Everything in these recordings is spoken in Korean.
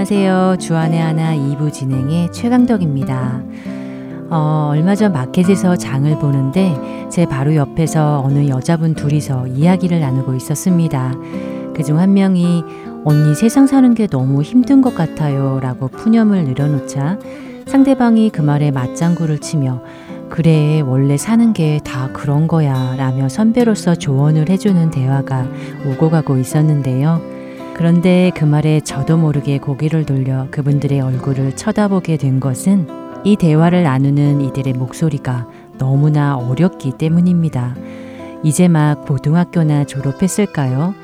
안녕하세요. 주안의 하나 2부 진행의 최강덕입니다. 어, 얼마 전 마켓에서 장을 보는데 제 바로 옆에서 어느 여자분 둘이서 이야기를 나누고 있었습니다. 그중 한 명이 언니 세상 사는 게 너무 힘든 것 같아요 라고 푸념을 늘어놓자 상대방이 그 말에 맞장구를 치며 그래 원래 사는 게 다 그런 거야 라며 선배로서 조언을 해주는 대화가 오고 가고 있었는데요. 그런데 그 말에 저도 모르게 고개를 돌려 그분들의 얼굴을 쳐다보게 된 것은 이 대화를 나누는 이들의 목소리가 너무나 어렵기 때문입니다. 이제 막 고등학교나 졸업했을까요?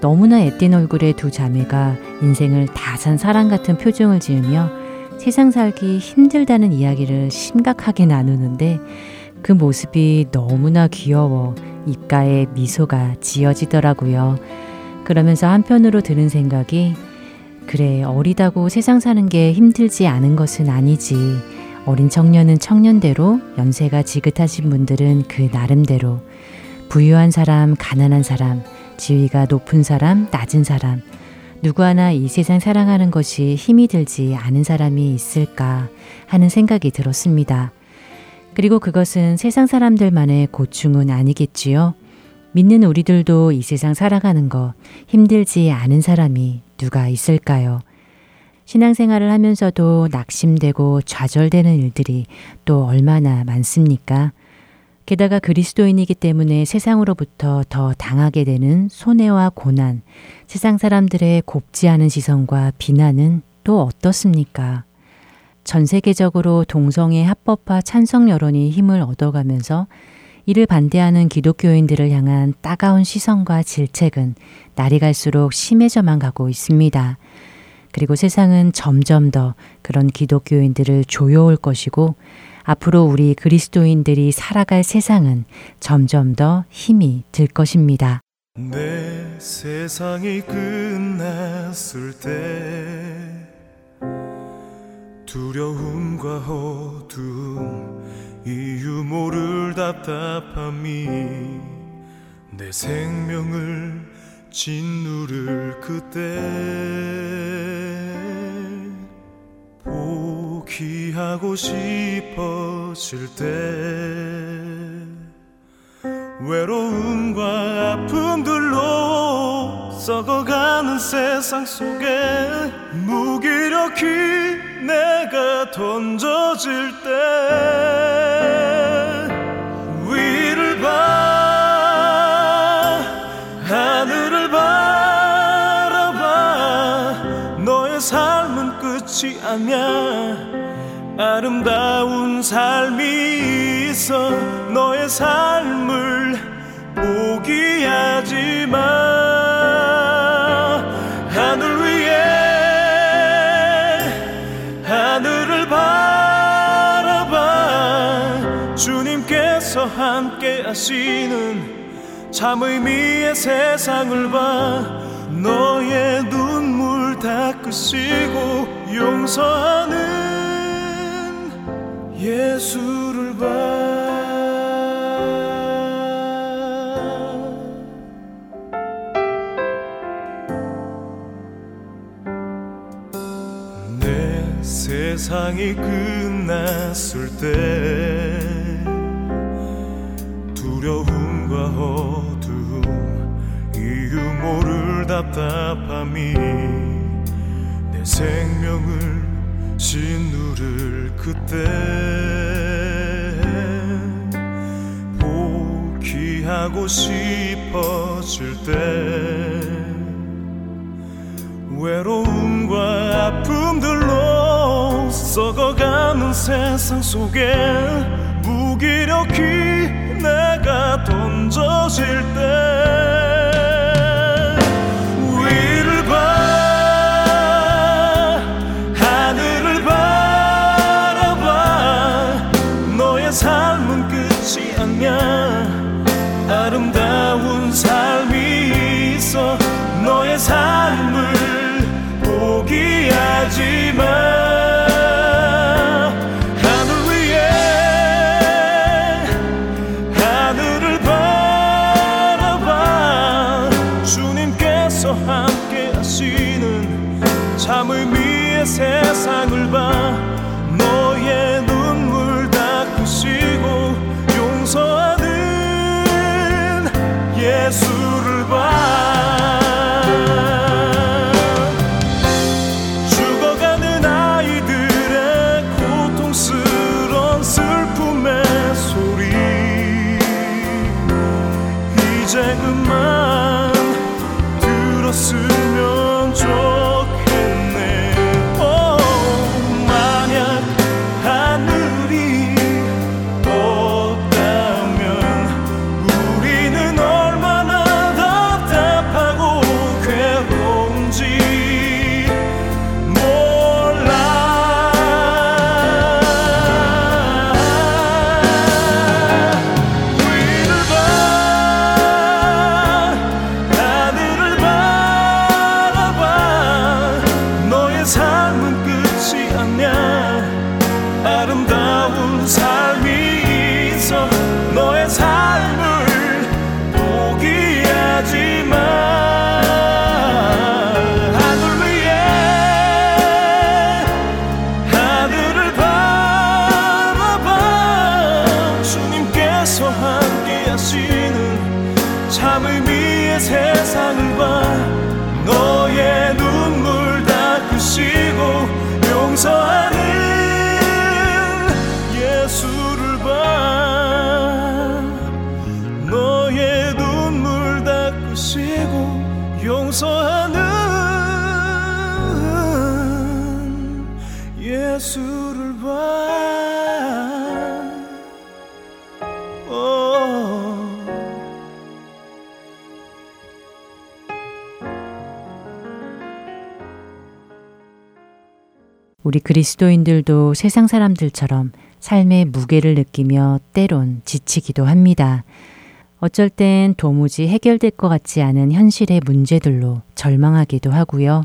너무나 애띤 얼굴의 두 자매가 인생을 다 산 사람 같은 표정을 지으며 세상 살기 힘들다는 이야기를 심각하게 나누는데 그 모습이 너무나 귀여워 입가에 미소가 지어지더라고요. 그러면서 한편으로 드는 생각이 그래 어리다고 세상 사는 게 힘들지 않은 것은 아니지. 어린 청년은 청년대로 연세가 지긋하신 분들은 그 나름대로 부유한 사람, 가난한 사람, 지위가 높은 사람, 낮은 사람, 누구 하나 이 세상 사랑하는 것이 힘이 들지 않은 사람이 있을까 하는 생각이 들었습니다. 그리고 그것은 세상 사람들만의 고충은 아니겠지요. 믿는 우리들도 이 세상 살아가는 거 힘들지 않은 사람이 누가 있을까요? 신앙생활을 하면서도 낙심되고 좌절되는 일들이 또 얼마나 많습니까? 게다가 그리스도인이기 때문에 세상으로부터 더 당하게 되는 손해와 고난, 세상 사람들의 곱지 않은 시선과 비난은 또 어떻습니까? 전 세계적으로 동성애 합법화 찬성 여론이 힘을 얻어가면서 이를 반대하는 기독교인들을 향한 따가운 시선과 질책은 날이 갈수록 심해져만 가고 있습니다. 그리고 세상은 점점 더 그런 기독교인들을 조여올 것이고 앞으로 우리 그리스도인들이 살아갈 세상은 점점 더 힘이 들 것입니다. 내 세상이 끝났을 때 두려움과 어둠 이유 모를 답답함이 내 생명을 짓누를 그때 포기하고 싶어질 때 외로움과 아픔들로 썩어가는 세상 속에 무기력히 내가 던져질 때 위를 봐 하늘을 바라봐. 너의 삶은 끝이 아니야. 아름다운 삶이 있어. 너의 삶을 포기하지 마 주님께서 함께 하시는 참 의미의 세상을 봐. 너의 눈물 닦으시고 용서하는 예수를 봐. 내 세상이 끝났을 때 답답함이 내 생명을 짓누를 그때. 포기하고 싶어질 때 외로움과 아픔들로 썩어가는 세상 속에 무기력히 내가 던져질 때 그리스도인들도 세상 사람들처럼 삶의 무게를 느끼며 때론 지치기도 합니다. 어쩔 땐 도무지 해결될 것 같지 않은 현실의 문제들로 절망하기도 하고요.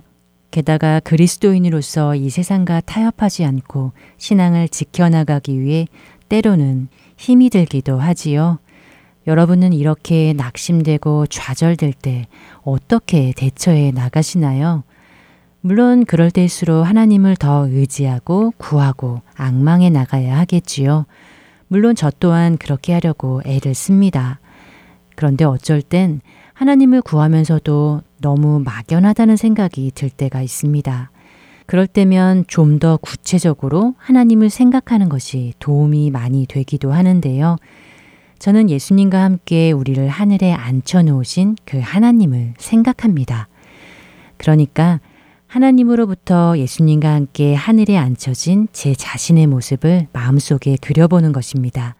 게다가 그리스도인으로서 이 세상과 타협하지 않고 신앙을 지켜나가기 위해 때로는 힘이 들기도 하지요. 여러분은 이렇게 낙심되고 좌절될 때 어떻게 대처해 나가시나요? 물론 그럴 때일수록 하나님을 더 의지하고 구하고 악망해 나가야 하겠지요. 물론 저 또한 그렇게 하려고 애를 씁니다. 그런데 어쩔 땐 하나님을 구하면서도 너무 막연하다는 생각이 들 때가 있습니다. 그럴 때면 좀 더 구체적으로 하나님을 생각하는 것이 도움이 많이 되기도 하는데요. 저는 예수님과 함께 우리를 하늘에 앉혀 놓으신 그 하나님을 생각합니다. 그러니까 하나님으로부터 예수님과 함께 하늘에 앉혀진 제 자신의 모습을 마음속에 그려보는 것입니다.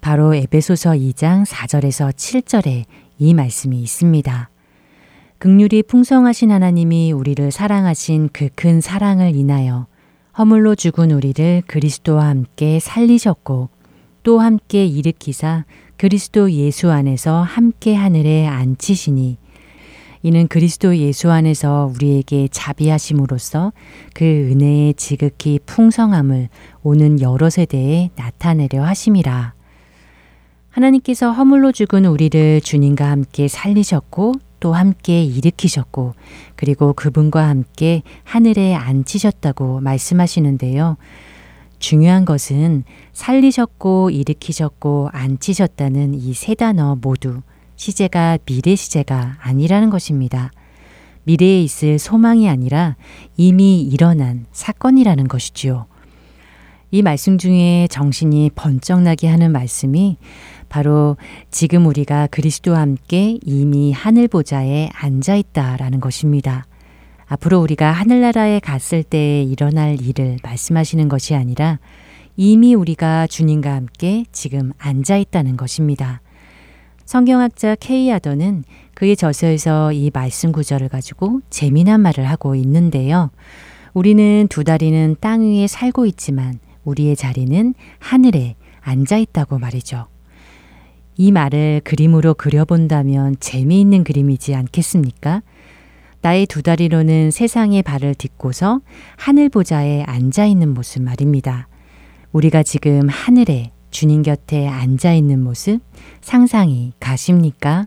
바로 에베소서 2장 4절에서 7절에 이 말씀이 있습니다. 극률이 풍성하신 하나님이 우리를 사랑하신 그 큰 사랑을 인하여 허물로 죽은 우리를 그리스도와 함께 살리셨고 또 함께 일으키사 그리스도 예수 안에서 함께 하늘에 앉히시니 이는 그리스도 예수 안에서 우리에게 자비하심으로써 그 은혜의 지극히 풍성함을 오는 여러 세대에 나타내려 하심이라. 하나님께서 허물로 죽은 우리를 주님과 함께 살리셨고 또 함께 일으키셨고 그리고 그분과 함께 하늘에 앉히셨다고 말씀하시는데요. 중요한 것은 살리셨고 일으키셨고 앉히셨다는 이 세 단어 모두 시제가 미래 시제가 아니라는 것입니다. 미래에 있을 소망이 아니라 이미 일어난 사건이라는 것이지요. 이 말씀 중에 정신이 번쩍 나게 하는 말씀이 바로 지금 우리가 그리스도와 함께 이미 하늘 보좌에 앉아 있다라는 것입니다. 앞으로 우리가 하늘나라에 갔을 때 일어날 일을 말씀하시는 것이 아니라 이미 우리가 주님과 함께 지금 앉아 있다는 것입니다. 성경학자 케이 아더는 그의 저서에서 이 말씀 구절을 가지고 재미난 말을 하고 있는데요. 우리는 두 다리는 땅 위에 살고 있지만 우리의 자리는 하늘에 앉아 있다고 말이죠. 이 말을 그림으로 그려본다면 재미있는 그림이지 않겠습니까? 나의 두 다리로는 세상의 발을 딛고서 하늘 보좌에 앉아 있는 모습 말입니다. 우리가 지금 하늘에 주님 곁에 앉아 있는 모습 상상이 가십니까?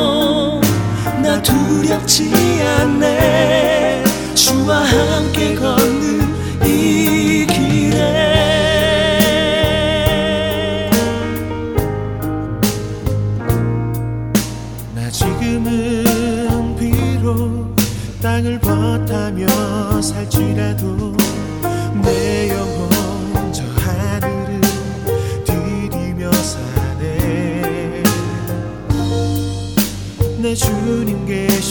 두렵지 않네. 주와 함께 걷는 이 길에. 나 지금은 비록 땅을 버타며 살지라도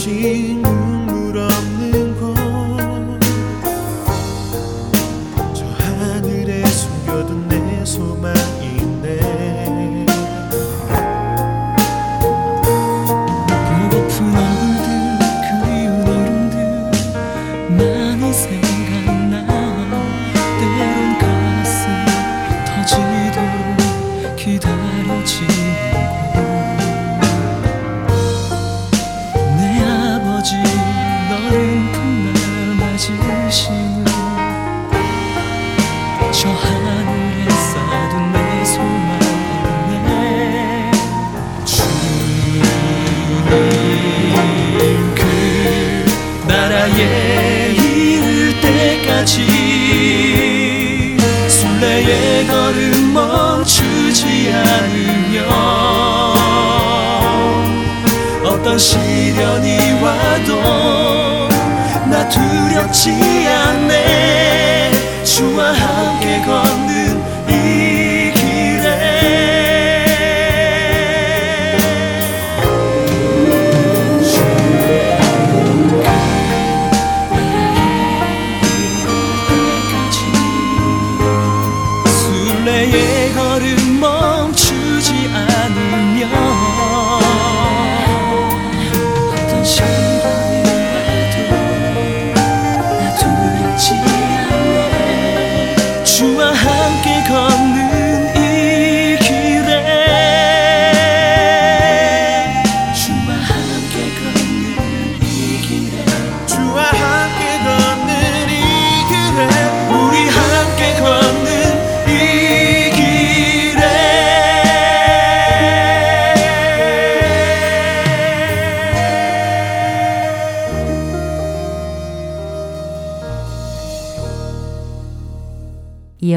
心。 어떤 시련이 와도 나 두렵지 않네.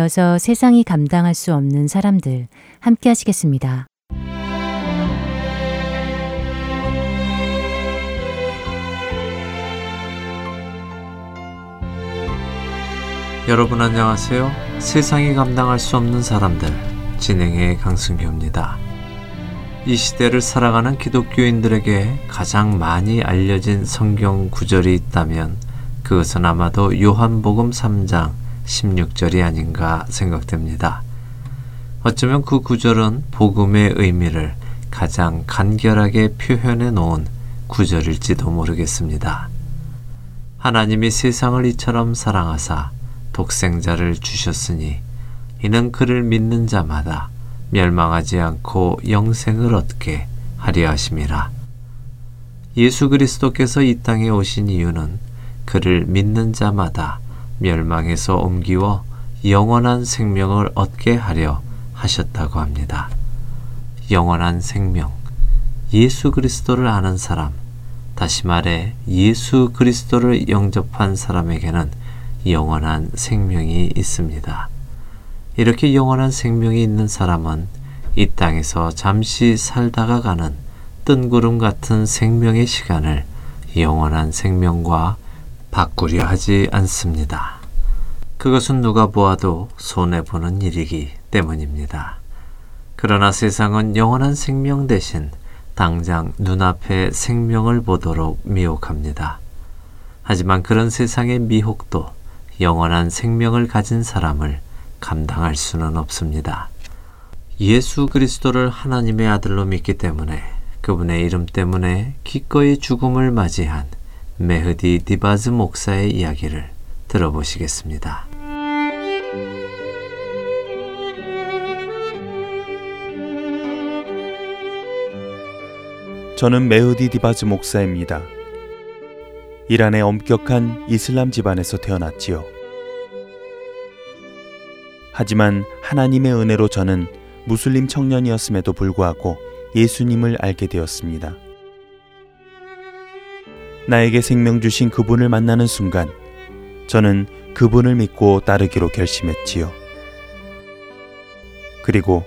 어서 세상이 감당할 수 없는 사람들 함께 하시겠습니다. 여러분 안녕하세요. 세상이 감당할 수 없는 사람들 진행의 강승규입니다. 이 시대를 살아가는 기독교인들에게 가장 많이 알려진 성경 구절이 있다면 그것은 아마도 요한복음 3장 16절이 아닌가 생각됩니다. 어쩌면 그 구절은 복음의 의미를 가장 간결하게 표현해 놓은 구절일지도 모르겠습니다. 하나님이 세상을 이처럼 사랑하사 독생자를 주셨으니 이는 그를 믿는 자마다 멸망하지 않고 영생을 얻게 하려 하심이라. 예수 그리스도께서 이 땅에 오신 이유는 그를 믿는 자마다 멸망에서 옮기워 영원한 생명을 얻게 하려 하셨다고 합니다. 영원한 생명, 예수 그리스도를 아는 사람, 다시 말해 예수 그리스도를 영접한 사람에게는 영원한 생명이 있습니다. 이렇게 영원한 생명이 있는 사람은 이 땅에서 잠시 살다가 가는 뜬구름 같은 생명의 시간을 영원한 생명과 바꾸려 하지 않습니다. 그것은 누가 보아도 손해보는 일이기 때문입니다. 그러나 세상은 영원한 생명 대신 당장 눈앞에 생명을 보도록 미혹합니다. 하지만 그런 세상의 미혹도 영원한 생명을 가진 사람을 감당할 수는 없습니다. 예수 그리스도를 하나님의 아들로 믿기 때문에 그분의 이름 때문에 기꺼이 죽음을 맞이한 메흐디 디바즈 목사의 이야기를 들어보시겠습니다. 저는 메흐디 디바즈 목사입니다. 이란의 엄격한 이슬람 집안에서 태어났지요. 하지만 하나님의 은혜로 저는 무슬림 청년이었음에도 불구하고 예수님을 알게 되었습니다. 나에게 생명 주신 그분을 만나는 순간 저는 그분을 믿고 따르기로 결심했지요. 그리고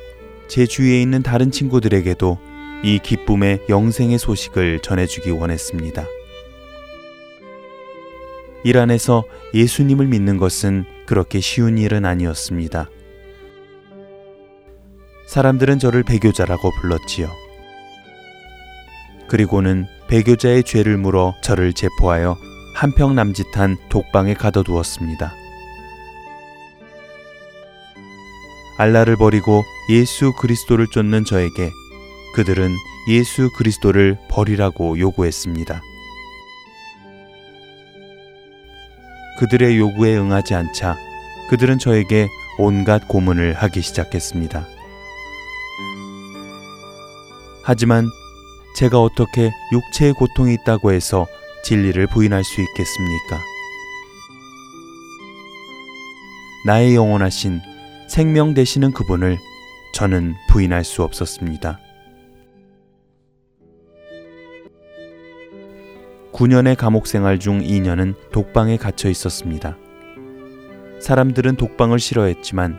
제 주위에 있는 다른 친구들에게도 이 기쁨의 영생의 소식을 전해주기 원했습니다. 일 안에서 예수님을 믿는 것은 그렇게 쉬운 일은 아니었습니다. 사람들은 저를 배교자라고 불렀지요. 그리고는 배교자의 죄를 물어 저를 체포하여 한평 남짓한 독방에 가둬두었습니다. 알라를 버리고 예수 그리스도를 쫓는 저에게 그들은 예수 그리스도를 버리라고 요구했습니다. 그들의 요구에 응하지 않자 그들은 저에게 온갖 고문을 하기 시작했습니다. 하지만 제가 어떻게 육체의 고통이 있다고 해서 진리를 부인할 수 있겠습니까? 나의 영원하신 생명 되시는 그분을 저는 부인할 수 없었습니다. 9년의 감옥 생활 중 2년은 독방에 갇혀 있었습니다. 사람들은 독방을 싫어했지만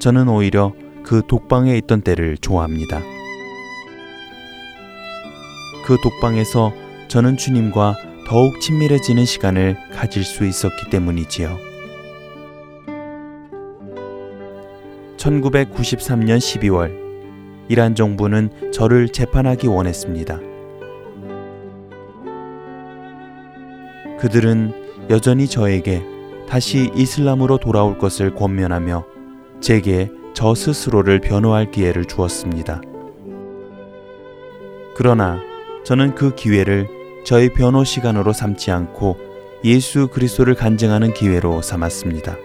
저는 오히려 그 독방에 있던 때를 좋아합니다. 그 독방에서 저는 주님과 더욱 친밀해지는 시간을 가질 수 있었기 때문이지요. 1993년 12월, 이란 정부는 저를 재판하기 원했습니다. 그들은 여전히 저에게 다시 이슬람으로 돌아올 것을 권면하며 제게 저 스스로를 변호할 기회를 주었습니다. 그러나 저는 그 기회를 저의 변호 시간으로 삼지 않고 예수 그리스도를 간증하는 기회로 삼았습니다.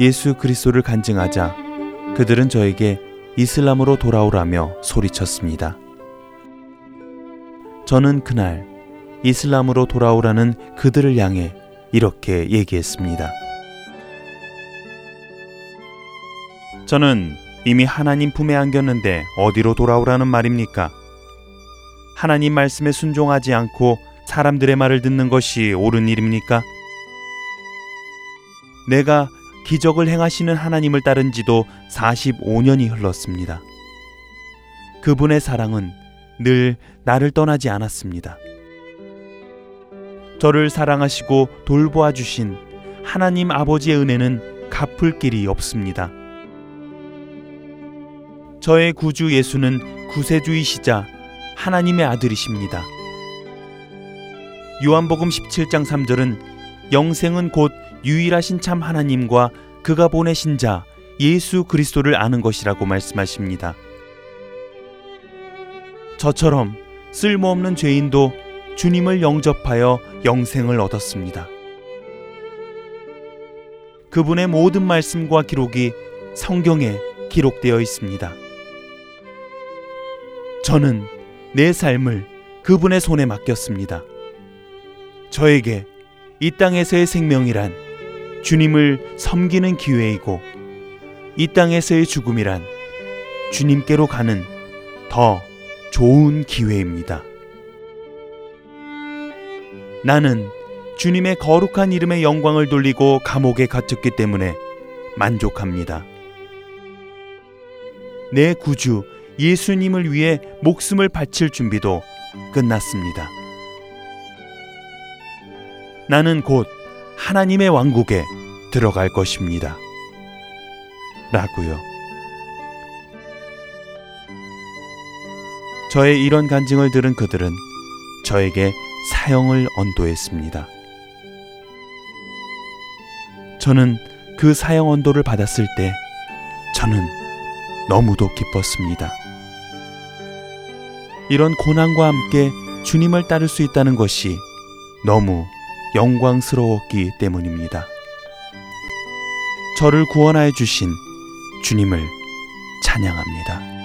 예수 그리스도를 간증하자 그들은 저에게 이슬람으로 돌아오라며 소리쳤습니다. 저는 그날 이슬람으로 돌아오라는 그들을 향해 이렇게 얘기했습니다. 저는 이미 하나님 품에 안겼는데 어디로 돌아오라는 말입니까? 하나님 말씀에 순종하지 않고 사람들의 말을 듣는 것이 옳은 일입니까? 내가 기적을 행하시는 하나님을 따른 지도 45년이 흘렀습니다. 그분의 사랑은 늘 나를 떠나지 않았습니다. 저를 사랑하시고 돌보아 주신 하나님 아버지의 은혜는 갚을 길이 없습니다. 저의 구주 예수는 구세주이시자 하나님의 아들이십니다. 요한복음 17장 3절은 영생은 곧 유일하신 참 하나님과 그가 보내신 자 예수 그리스도를 아는 것이라고 말씀하십니다. 저처럼 쓸모없는 죄인도 주님을 영접하여 영생을 얻었습니다. 그분의 모든 말씀과 기록이 성경에 기록되어 있습니다. 저는 내 삶을 그분의 손에 맡겼습니다. 저에게 이 땅에서의 생명이란 주님을 섬기는 기회이고 이 땅에서의 죽음이란 주님께로 가는 더 좋은 기회입니다. 나는 주님의 거룩한 이름의 영광을 돌리고 감옥에 갇혔기 때문에 만족합니다. 내 구주 예수님을 위해 목숨을 바칠 준비도 끝났습니다. 나는 곧 하나님의 왕국에 들어갈 것입니다. 라고요. 저의 이런 간증을 들은 그들은 저에게 사형을 언도했습니다. 저는 그 사형 언도를 받았을 때 저는 너무도 기뻤습니다. 이런 고난과 함께 주님을 따를 수 있다는 것이 너무 영광스러웠기 때문입니다. 저를 구원하여 주신 주님을 찬양합니다.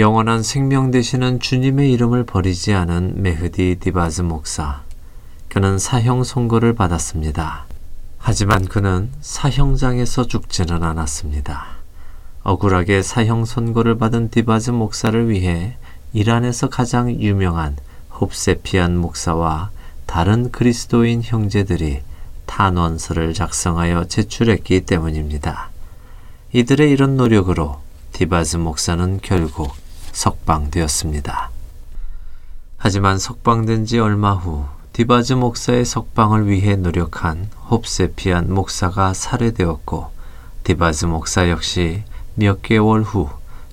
영원한 생명 되시는 주님의 이름을 버리지 않은 메흐디 디바즈 목사. 그는 사형 선고를 받았습니다. 하지만 그는 사형장에서 죽지는 않았습니다. 억울하게 사형 선고를 받은 디바즈 목사를 위해 이란에서 가장 유명한 홉세피안 목사와 다른 그리스도인 형제들이 탄원서를 작성하여 제출했기 때문입니다. 이들의 이런 노력으로 디바즈 목사는 결국 석방되었습니다. 하지만 석방된 지 얼마 후 디바즈 목사의 석방을 위해 노력한 홉세피안 목사가 살해되었고 디바즈 목사 역시 몇 개월 후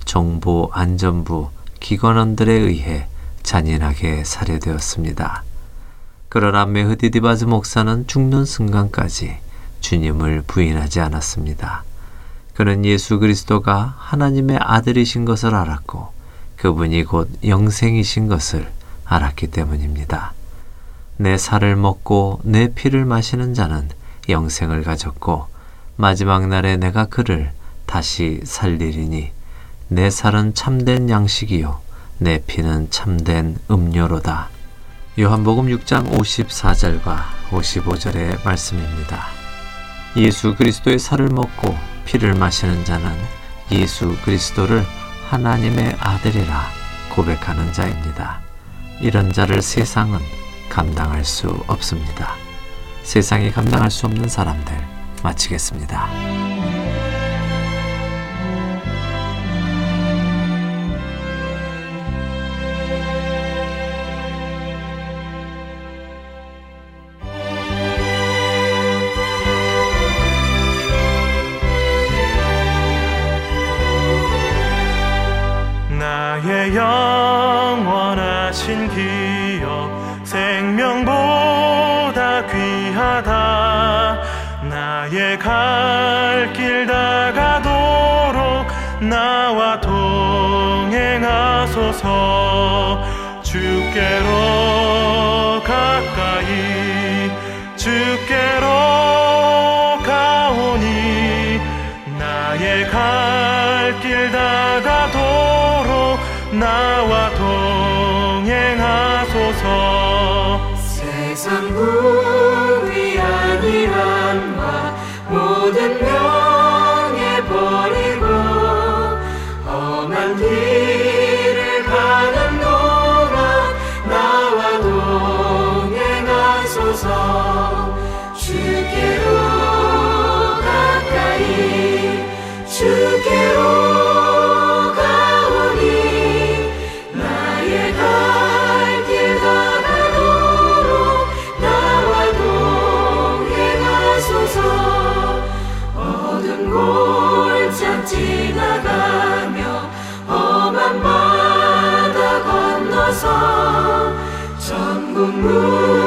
정보 안전부 기관원들에 의해 잔인하게 살해되었습니다. 그러나 메흐디 디바즈 목사는 죽는 순간까지 주님을 부인하지 않았습니다. 그는 예수 그리스도가 하나님의 아들이신 것을 알았고 그분이 곧 영생이신 것을 알았기 때문입니다. 내 살을 먹고 내 피를 마시는 자는 영생을 가졌고 마지막 날에 내가 그를 다시 살리리니 내 살은 참된 양식이요 내 피는 참된 음료로다. 요한복음 6장 54절과 55절의 말씀입니다. 예수 그리스도의 살을 먹고 피를 마시는 자는 예수 그리스도를 하나님의 아들이라 고백하는 자입니다. 이런 자를 세상은 감당할 수 없습니다. 세상이 감당할 수 없는 사람들 마치겠습니다. 나와 동행하소서. 세상 무위한 이함과 모든 명예 버리고 험한 길을 가는 동안 나와 동행하소서. 주께로 가까이 주께로 Oh.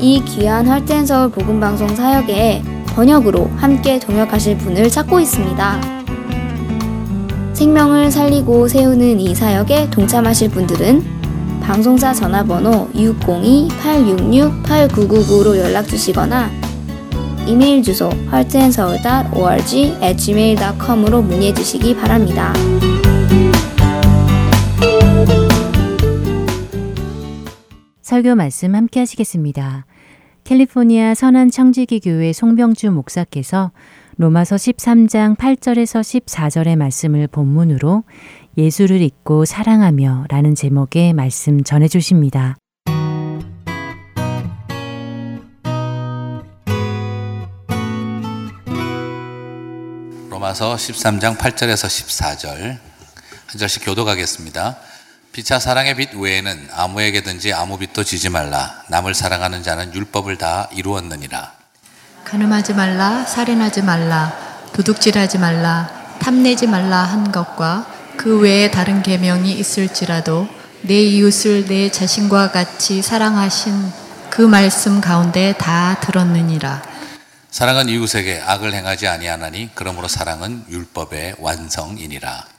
이 귀한 할텐서울 복음방송 사역에 번역으로 함께 동역하실 분을 찾고 있습니다. 생명을 살리고 세우는 이 사역에 동참하실 분들은 방송사 전화번호 602-866-8999로 연락 주시거나 이메일 주소 heartandseoul.org gmail.com으로 문의해 주시기 바랍니다. 설교 말씀 함께 하시겠습니다. 캘리포니아 선한 청지기 교회 송병주 목사께서 로마서 13장 8절에서 14절의 말씀을 본문으로 예수를 잊고 사랑하며 라는 제목의 말씀 전해 주십니다. 로마서 13장 8절에서 14절 한 절씩 교독하겠습니다. 피차 사랑의 빛 외에는 아무에게든지 아무 빛도 지지 말라. 남을 사랑하는 자는 율법을 다 이루었느니라. 간음하지 말라, 살인하지 말라, 도둑질하지 말라, 탐내지 말라 한 것과 그 외에 다른 계명이 있을지라도 내 이웃을 내 자신과 같이 사랑하신 그 말씀 가운데 다 들었느니라. 사랑은 이웃에게 악을 행하지 아니하나니 그러므로 사랑은 율법의 완성이니라.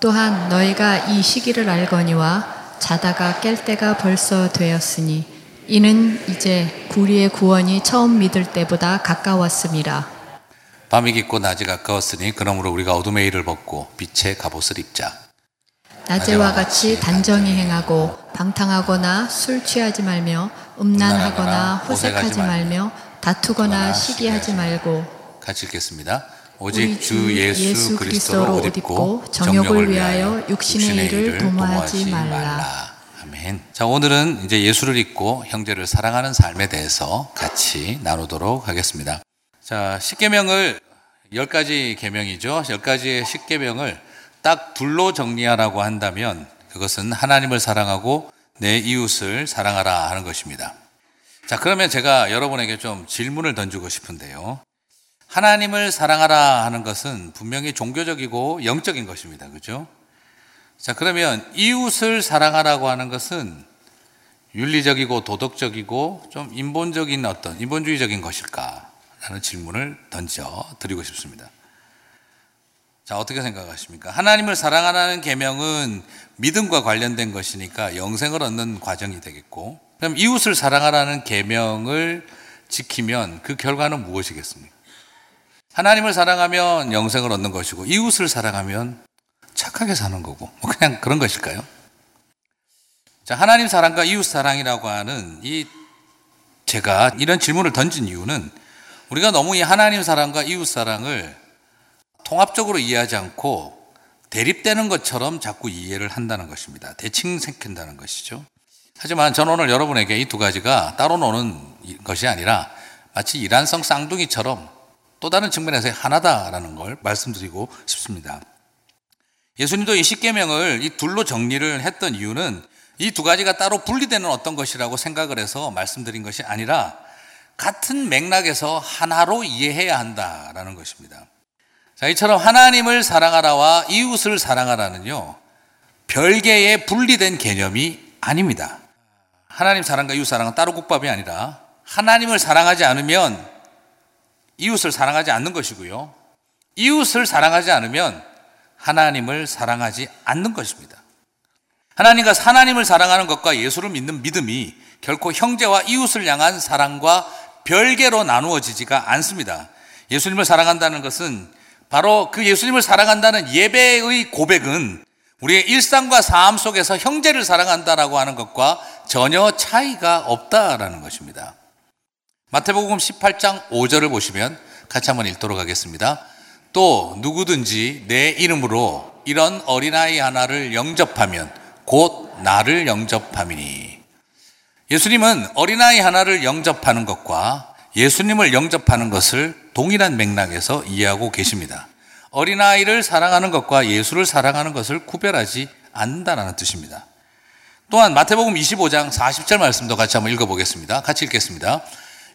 또한 너희가 이 시기를 알거니와 자다가 깰 때가 벌써 되었으니 이는 이제 우리의 구원이 처음 믿을 때보다 가까웠음이라. 밤이 깊고 낮이 가까웠으니 그러므로 우리가 어둠의 일을 벗고 빛의 갑옷을 입자. 낮에와 같이 단정히 행하고 방탕하거나 술 취하지 말며 음란하거나 호색하지 말며 다투거나 시기하지 말고 같이 읽겠습니다. 오직 주 예수 그리스도로 옷 입고 정욕을 위하여 육신의 일을 도모하지 말라. 아멘. 자, 오늘은 이제 예수를 잊고 형제를 사랑하는 삶에 대해서 같이 나누도록 하겠습니다. 자, 십계명을 열 가지 계명이죠. 열 가지의 십계명을 딱 둘로 정리하라고 한다면 그것은 하나님을 사랑하고 내 이웃을 사랑하라 하는 것입니다. 자, 그러면 제가 여러분에게 좀 질문을 던지고 싶은데요. 하나님을 사랑하라 하는 것은 분명히 종교적이고 영적인 것입니다. 그죠? 자, 그러면 이웃을 사랑하라고 하는 것은 윤리적이고 도덕적이고 좀 인본적인 어떤 인본주의적인 것일까? 라는 질문을 던져 드리고 싶습니다. 자, 어떻게 생각하십니까? 하나님을 사랑하라는 계명은 믿음과 관련된 것이니까 영생을 얻는 과정이 되겠고, 그럼 이웃을 사랑하라는 계명을 지키면 그 결과는 무엇이겠습니까? 하나님을 사랑하면 영생을 얻는 것이고 이웃을 사랑하면 착하게 사는 거고 뭐 그냥 그런 것일까요? 자, 하나님 사랑과 이웃 사랑이라고 하는 이 제가 이런 질문을 던진 이유는 우리가 너무 이 하나님 사랑과 이웃 사랑을 통합적으로 이해하지 않고 대립되는 것처럼 자꾸 이해를 한다는 것입니다. 대칭시킨다는 것이죠. 하지만 저는 오늘 여러분에게 이 두 가지가 따로 노는 것이 아니라 마치 이란성 쌍둥이처럼 또 다른 측면에서 하나다라는 걸 말씀드리고 싶습니다. 예수님도 이 십계명을 이 둘로 정리를 했던 이유는 이 두 가지가 따로 분리되는 어떤 것이라고 생각을 해서 말씀드린 것이 아니라 같은 맥락에서 하나로 이해해야 한다라는 것입니다. 자, 이처럼 하나님을 사랑하라와 이웃을 사랑하라는요, 별개의 분리된 개념이 아닙니다. 하나님 사랑과 이웃 사랑은 따로 국밥이 아니라 하나님을 사랑하지 않으면 이웃을 사랑하지 않는 것이고요. 이웃을 사랑하지 않으면 하나님을 사랑하지 않는 것입니다. 하나님과 하나님을 사랑하는 것과 예수를 믿는 믿음이 결코 형제와 이웃을 향한 사랑과 별개로 나누어지지가 않습니다. 예수님을 사랑한다는 것은 바로 그 예수님을 사랑한다는 예배의 고백은 우리의 일상과 삶 속에서 형제를 사랑한다라고 하는 것과 전혀 차이가 없다라는 것입니다. 마태복음 18장 5절을 보시면 같이 한번 읽도록 하겠습니다. 또 누구든지 내 이름으로 이런 어린아이 하나를 영접하면 곧 나를 영접함이니. 예수님은 어린아이 하나를 영접하는 것과 예수님을 영접하는 것을 동일한 맥락에서 이해하고 계십니다. 어린아이를 사랑하는 것과 예수를 사랑하는 것을 구별하지 않는다는 뜻입니다. 또한 마태복음 25장 40절 말씀도 같이 한번 읽어보겠습니다. 같이 읽겠습니다.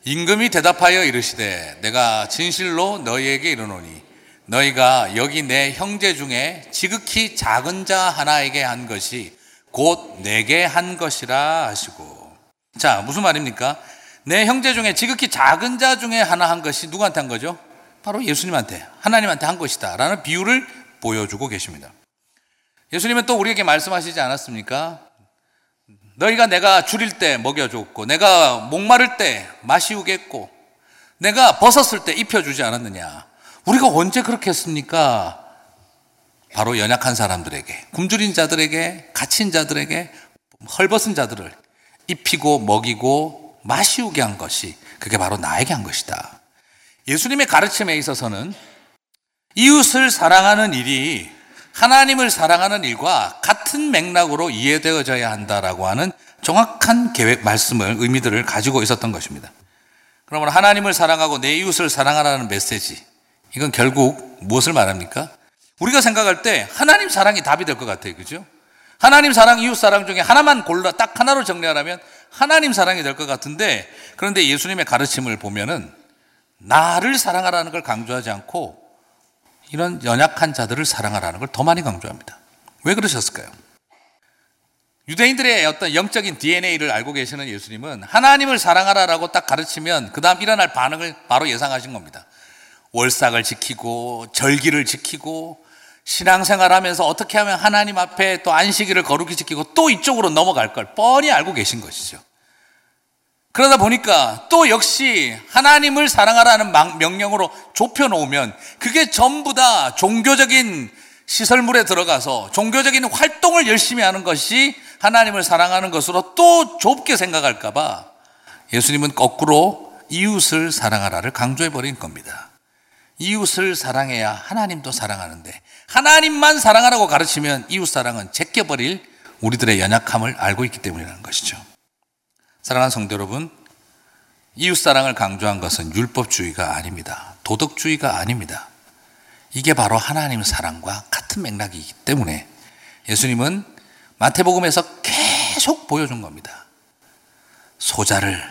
임금이 대답하여 이르시되 내가 진실로 너희에게 이르노니 너희가 여기 내 형제 중에 지극히 작은 자 하나에게 한 것이 곧 내게 한 것이라 하시고 자 무슨 말입니까? 내 형제 중에 지극히 작은 자 중에 하나 한 것이 누구한테 한 거죠? 바로 예수님한테 하나님한테 한 것이다 라는 비유를 보여주고 계십니다 예수님은 또 우리에게 말씀하시지 않았습니까? 너희가 내가 줄일 때 먹여줬고 내가 목마를 때 마시우겠고 내가 벗었을 때 입혀주지 않았느냐 우리가 언제 그렇게 했습니까? 바로 연약한 사람들에게, 굶주린 자들에게, 갇힌 자들에게, 헐벗은 자들을 입히고 먹이고 마시우게 한 것이 그게 바로 나에게 한 것이다. 예수님의 가르침에 있어서는 이웃을 사랑하는 일이 하나님을 사랑하는 일과 같은 맥락으로 이해되어져야 한다라고 하는 정확한 계획, 말씀을, 의미들을 가지고 있었던 것입니다. 그러면 하나님을 사랑하고 내 이웃을 사랑하라는 메시지, 이건 결국 무엇을 말합니까? 우리가 생각할 때 하나님 사랑이 답이 될 것 같아요. 그죠? 하나님 사랑, 이웃 사랑 중에 하나만 골라 딱 하나로 정리하라면 하나님 사랑이 될 것 같은데 그런데 예수님의 가르침을 보면은 나를 사랑하라는 걸 강조하지 않고 이런 연약한 자들을 사랑하라는 걸 더 많이 강조합니다. 왜 그러셨을까요? 유대인들의 어떤 영적인 DNA를 알고 계시는 예수님은 하나님을 사랑하라라고 딱 가르치면 그 다음 일어날 반응을 바로 예상하신 겁니다. 월삭을 지키고 절기를 지키고 신앙생활 하면서 어떻게 하면 하나님 앞에 또 안식일을 거룩히 지키고 또 이쪽으로 넘어갈 걸 뻔히 알고 계신 것이죠. 그러다 보니까 또 역시 하나님을 사랑하라는 명령으로 좁혀놓으면 그게 전부 다 종교적인 시설물에 들어가서 종교적인 활동을 열심히 하는 것이 하나님을 사랑하는 것으로 또 좁게 생각할까봐 예수님은 거꾸로 이웃을 사랑하라를 강조해버린 겁니다. 이웃을 사랑해야 하나님도 사랑하는데 하나님만 사랑하라고 가르치면 이웃 사랑은 제껴버릴 우리들의 연약함을 알고 있기 때문이라는 것이죠. 사랑하는 성도 여러분, 이웃 사랑을 강조한 것은 율법주의가 아닙니다. 도덕주의가 아닙니다. 이게 바로 하나님 사랑과 같은 맥락이기 때문에 예수님은 마태복음에서 계속 보여준 겁니다. 소자를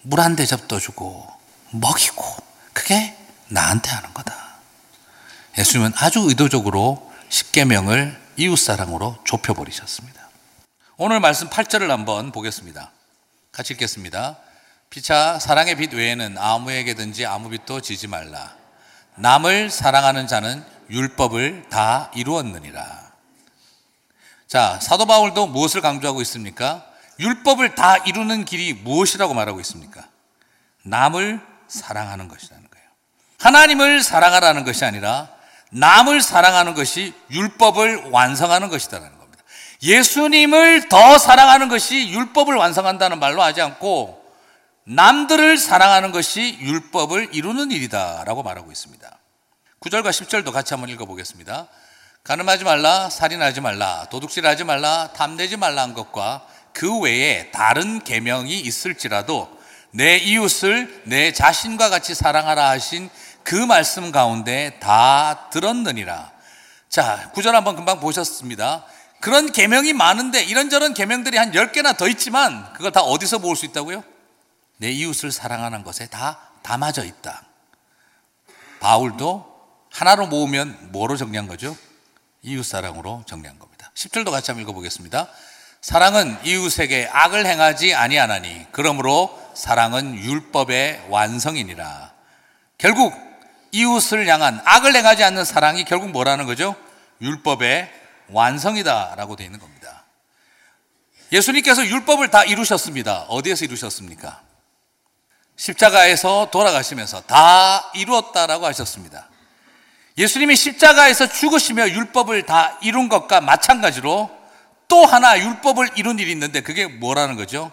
물 한 대접 떠주고 먹이고 그게 나한테 하는 거다. 예수님은 아주 의도적으로 십계명을 이웃사랑으로 좁혀버리셨습니다. 오늘 말씀 8절을 한번 보겠습니다. 같이 읽겠습니다. 피차 사랑의 빛 외에는 아무에게든지 아무 빛도 지지 말라. 남을 사랑하는 자는 율법을 다 이루었느니라. 자, 사도 바울도 무엇을 강조하고 있습니까? 율법을 다 이루는 길이 무엇이라고 말하고 있습니까? 남을 사랑하는 것이라는 하나님을 사랑하라는 것이 아니라 남을 사랑하는 것이 율법을 완성하는 겁니다. 예수님을 더 사랑하는 것이 율법을 완성한다는 말로 하지 않고 남들을 사랑하는 것이 율법을 이루는 일이다 라고 말하고 있습니다. 9절과 10절도 같이 한번 읽어보겠습니다. 가늠하지 말라, 살인하지 말라, 도둑질하지 말라, 탐내지 말라 한 것과 그 외에 다른 계명이 있을지라도 내 이웃을 내 자신과 같이 사랑하라 하신 그 말씀 가운데 다 들었느니라. 자, 구절 한번 금방 보셨습니다. 그런 계명이 많은데 이런저런 계명들이 한 10개나 더 있지만 그걸 다 어디서 모을 수 있다고요? 내 이웃을 사랑하는 것에 다 담아져 있다. 바울도 하나로 모으면 뭐로 정리한 거죠? 이웃 사랑으로 정리한 겁니다. 10절도 같이 한번 읽어 보겠습니다. 사랑은 이웃에게 악을 행하지 아니하나니 그러므로 사랑은 율법의 완성이니라. 결국 이웃을 향한 악을 행하지 않는 사랑이 결국 뭐라는 거죠? 율법의 완성이다라고 되어 있는 겁니다. 예수님께서 율법을 다 이루셨습니다. 어디에서 이루셨습니까? 십자가에서 돌아가시면서 다 이루었다라고 하셨습니다. 예수님이 십자가에서 죽으시며 율법을 다 이룬 것과 마찬가지로 또 하나 율법을 이룬 일이 있는데 그게 뭐라는 거죠?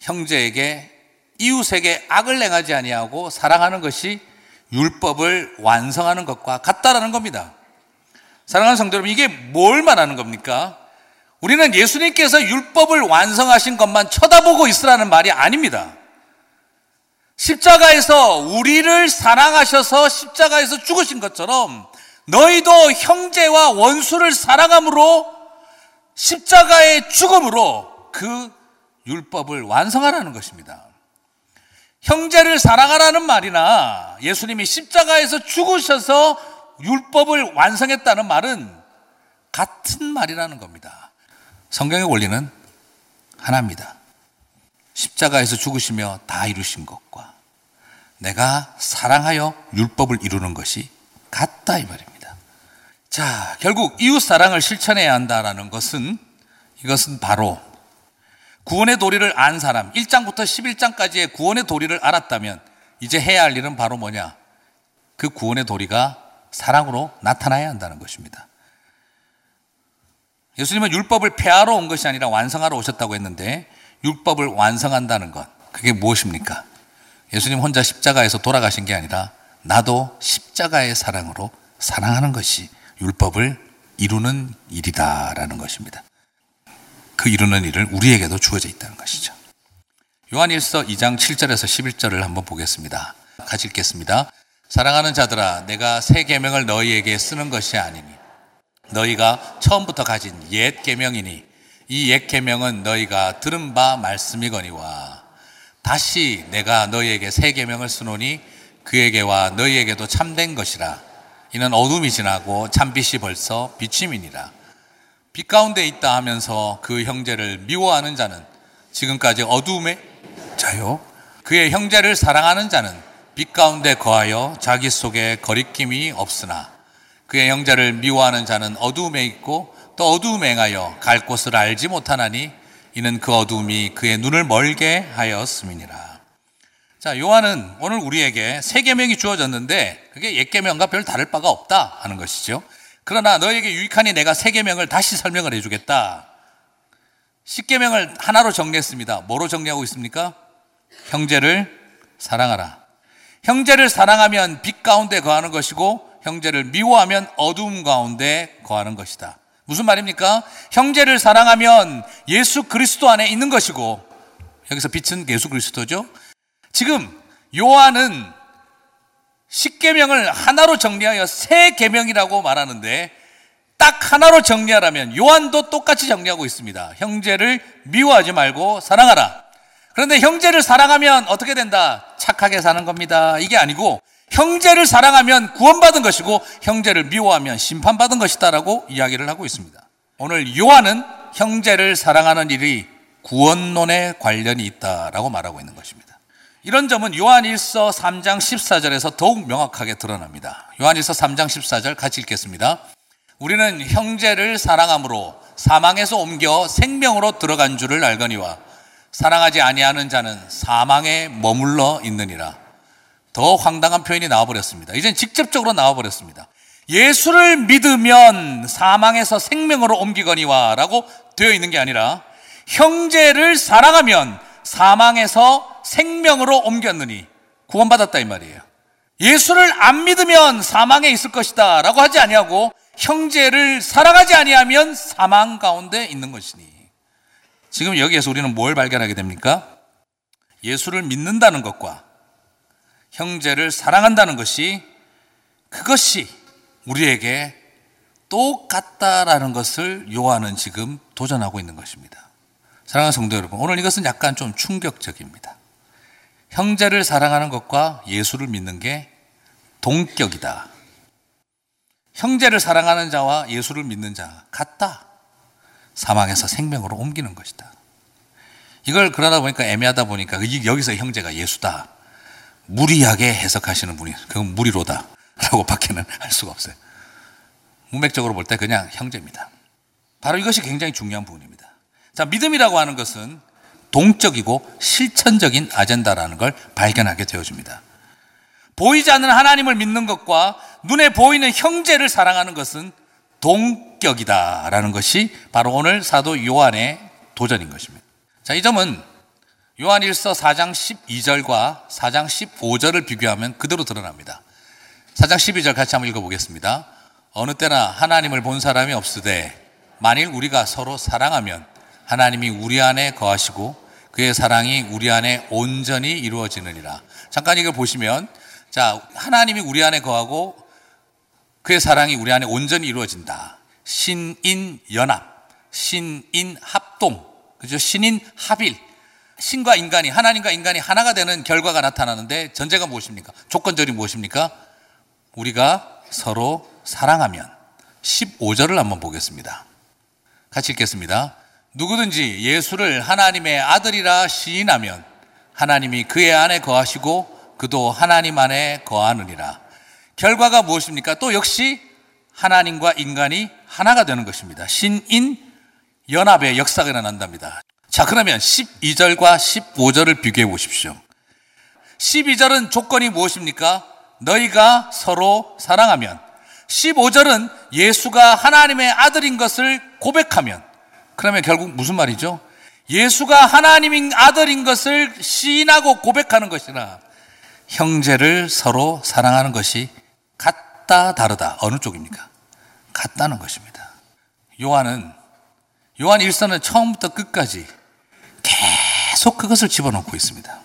형제에게 이웃에게 악을 행하지 아니하고 사랑하는 것이 율법을 완성하는 것과 같다라는 겁니다. 사랑하는 성도 여러분, 이게 뭘 말하는 겁니까? 우리는 예수님께서 율법을 완성하신 것만 쳐다보고 있으라는 말이 아닙니다. 십자가에서 우리를 사랑하셔서 십자가에서 죽으신 것처럼 너희도 형제와 원수를 사랑함으로 십자가의 죽음으로 그 율법을 완성하라는 것입니다. 형제를 사랑하라는 말이나 예수님이 십자가에서 죽으셔서 율법을 완성했다는 말은 같은 말이라는 겁니다. 성경의 원리는 하나입니다. 십자가에서 죽으시며 다 이루신 것과 내가 사랑하여 율법을 이루는 것이 같다 이 말입니다. 자, 결국 이웃 사랑을 실천해야 한다라는 것은 이것은 바로 구원의 도리를 안 사람, 1장부터 11장까지의 구원의 도리를 알았다면 이제 해야 할 일은 바로 뭐냐? 그 구원의 도리가 사랑으로 나타나야 한다는 것입니다. 예수님은 율법을 폐하러 온 것이 아니라 완성하러 오셨다고 했는데 율법을 완성한다는 것, 그게 무엇입니까? 예수님 혼자 십자가에서 돌아가신 게 아니라 나도 십자가의 사랑으로 사랑하는 것이 율법을 이루는 일이다라는 것입니다. 그 이루는 일을 우리에게도 주어져 있다는 것이죠. 요한일서 2장 7절에서 11절을 한번 보겠습니다. 같이 읽겠습니다. 사랑하는 자들아 내가 새 계명을 너희에게 쓰는 것이 아니니 너희가 처음부터 가진 옛 계명이니 이 옛 계명은 너희가 들은 바 말씀이거니와 다시 내가 너희에게 새 계명을 쓰노니 그에게와 너희에게도 참된 것이라 이는 어둠이 지나고 참빛이 벌써 비침이니라 빛 가운데 있다 하면서 그 형제를 미워하는 자는 지금까지 어두움에 자요. 그의 형제를 사랑하는 자는 빛 가운데 거하여 자기 속에 거리낌이 없으나 그의 형제를 미워하는 자는 어두움에 있고 또 어두움에 행하여 갈 곳을 알지 못하나니 이는 그 어두움이 그의 눈을 멀게 하였음이니라. 자, 요한은 오늘 우리에게 세 계명이 주어졌는데 그게 옛 계명과 별 다를 바가 없다 하는 것이죠. 그러나 너에게 유익하니 내가 세 계명을 다시 설명을 해 주겠다. 십계명을 하나로 정리했습니다. 뭐로 정리하고 있습니까? 형제를 사랑하라. 형제를 사랑하면 빛 가운데 거하는 것이고 형제를 미워하면 어두움 가운데 거하는 것이다. 무슨 말입니까? 형제를 사랑하면 예수 그리스도 안에 있는 것이고 여기서 빛은 예수 그리스도죠. 지금 요한은 십계명을 하나로 정리하여 세 계명이라고 말하는데 딱 하나로 정리하라면 요한도 똑같이 정리하고 있습니다. 형제를 미워하지 말고 사랑하라. 그런데 형제를 사랑하면 어떻게 된다? 착하게 사는 겁니다. 이게 아니고 형제를 사랑하면 구원받은 것이고 형제를 미워하면 심판받은 것이다라고 이야기를 하고 있습니다. 오늘 요한은 형제를 사랑하는 일이 구원론에 관련이 있다라고 말하고 있는 것입니다. 이런 점은 요한일서 3장 14절에서 더욱 명확하게 드러납니다. 요한일서 3장 14절 같이 읽겠습니다. 우리는 형제를 사랑함으로 사망에서 옮겨 생명으로 들어간 줄을 알거니와 사랑하지 아니하는 자는 사망에 머물러 있느니라. 더 황당한 표현이 나와버렸습니다. 이젠 직접적으로 나와버렸습니다. 예수를 믿으면 사망에서 생명으로 옮기거니와 라고 되어 있는 게 아니라 형제를 사랑하면 사망에서 생명으로 옮겼느니 구원받았다 이 말이에요. 예수를 안 믿으면 사망에 있을 것이다 라고 하지 아니하고 형제를 사랑하지 아니하면 사망 가운데 있는 것이니 지금 여기에서 우리는 뭘 발견하게 됩니까? 예수를 믿는다는 것과 형제를 사랑한다는 것이 그것이 우리에게 똑같다라는 것을 요한은 지금 도전하고 있는 것입니다. 사랑하는 성도 여러분, 오늘 이것은 약간 좀 충격적입니다. 형제를 사랑하는 것과 예수를 믿는 게 동격이다. 형제를 사랑하는 자와 예수를 믿는 자 같다. 사망에서 생명으로 옮기는 것이다. 이걸 그러다 보니까 애매하다 보니까 여기서 형제가 예수다. 무리하게 해석하시는 분이 그건 무리로다 라고 밖에는 할 수가 없어요. 문맥적으로 볼 때 그냥 형제입니다. 바로 이것이 굉장히 중요한 부분입니다. 자, 믿음이라고 하는 것은 동적이고 실천적인 아젠다라는 걸 발견하게 되어줍니다. 보이지 않는 하나님을 믿는 것과 눈에 보이는 형제를 사랑하는 것은 동격이다라는 것이 바로 오늘 사도 요한의 도전인 것입니다. 자, 이 점은 요한 1서 4장 12절과 4장 15절을 비교하면 그대로 드러납니다. 4장 12절 같이 한번 읽어보겠습니다. 어느 때나 하나님을 본 사람이 없으되 만일 우리가 서로 사랑하면 하나님이 우리 안에 거하시고 그의 사랑이 우리 안에 온전히 이루어지느니라. 잠깐 이걸 보시면 자, 하나님이 우리 안에 거하고 그의 사랑이 우리 안에 온전히 이루어진다. 신인 연합, 신인 합동, 그죠? 신인 합일. 신과 인간이, 하나님과 인간이 하나가 되는 결과가 나타나는데 전제가 무엇입니까? 조건절이 무엇입니까? 우리가 서로 사랑하면 15절을 한번 보겠습니다. 같이 읽겠습니다. 누구든지 예수를 하나님의 아들이라 시인하면 하나님이 그의 안에 거하시고 그도 하나님 안에 거하느니라. 결과가 무엇입니까? 또 역시 하나님과 인간이 하나가 되는 것입니다. 신인 연합의 역사가 일어난답니다. 자, 그러면 12절과 15절을 비교해 보십시오. 12절은 조건이 무엇입니까? 너희가 서로 사랑하면 15절은 예수가 하나님의 아들인 것을 고백하면 그러면 결국 무슨 말이죠? 예수가 하나님인 아들인 것을 시인하고 고백하는 것이나 형제를 서로 사랑하는 것이 같다 다르다 어느 쪽입니까? 같다는 것입니다. 요한은 요한 일서는 처음부터 끝까지 계속 그것을 집어넣고 있습니다.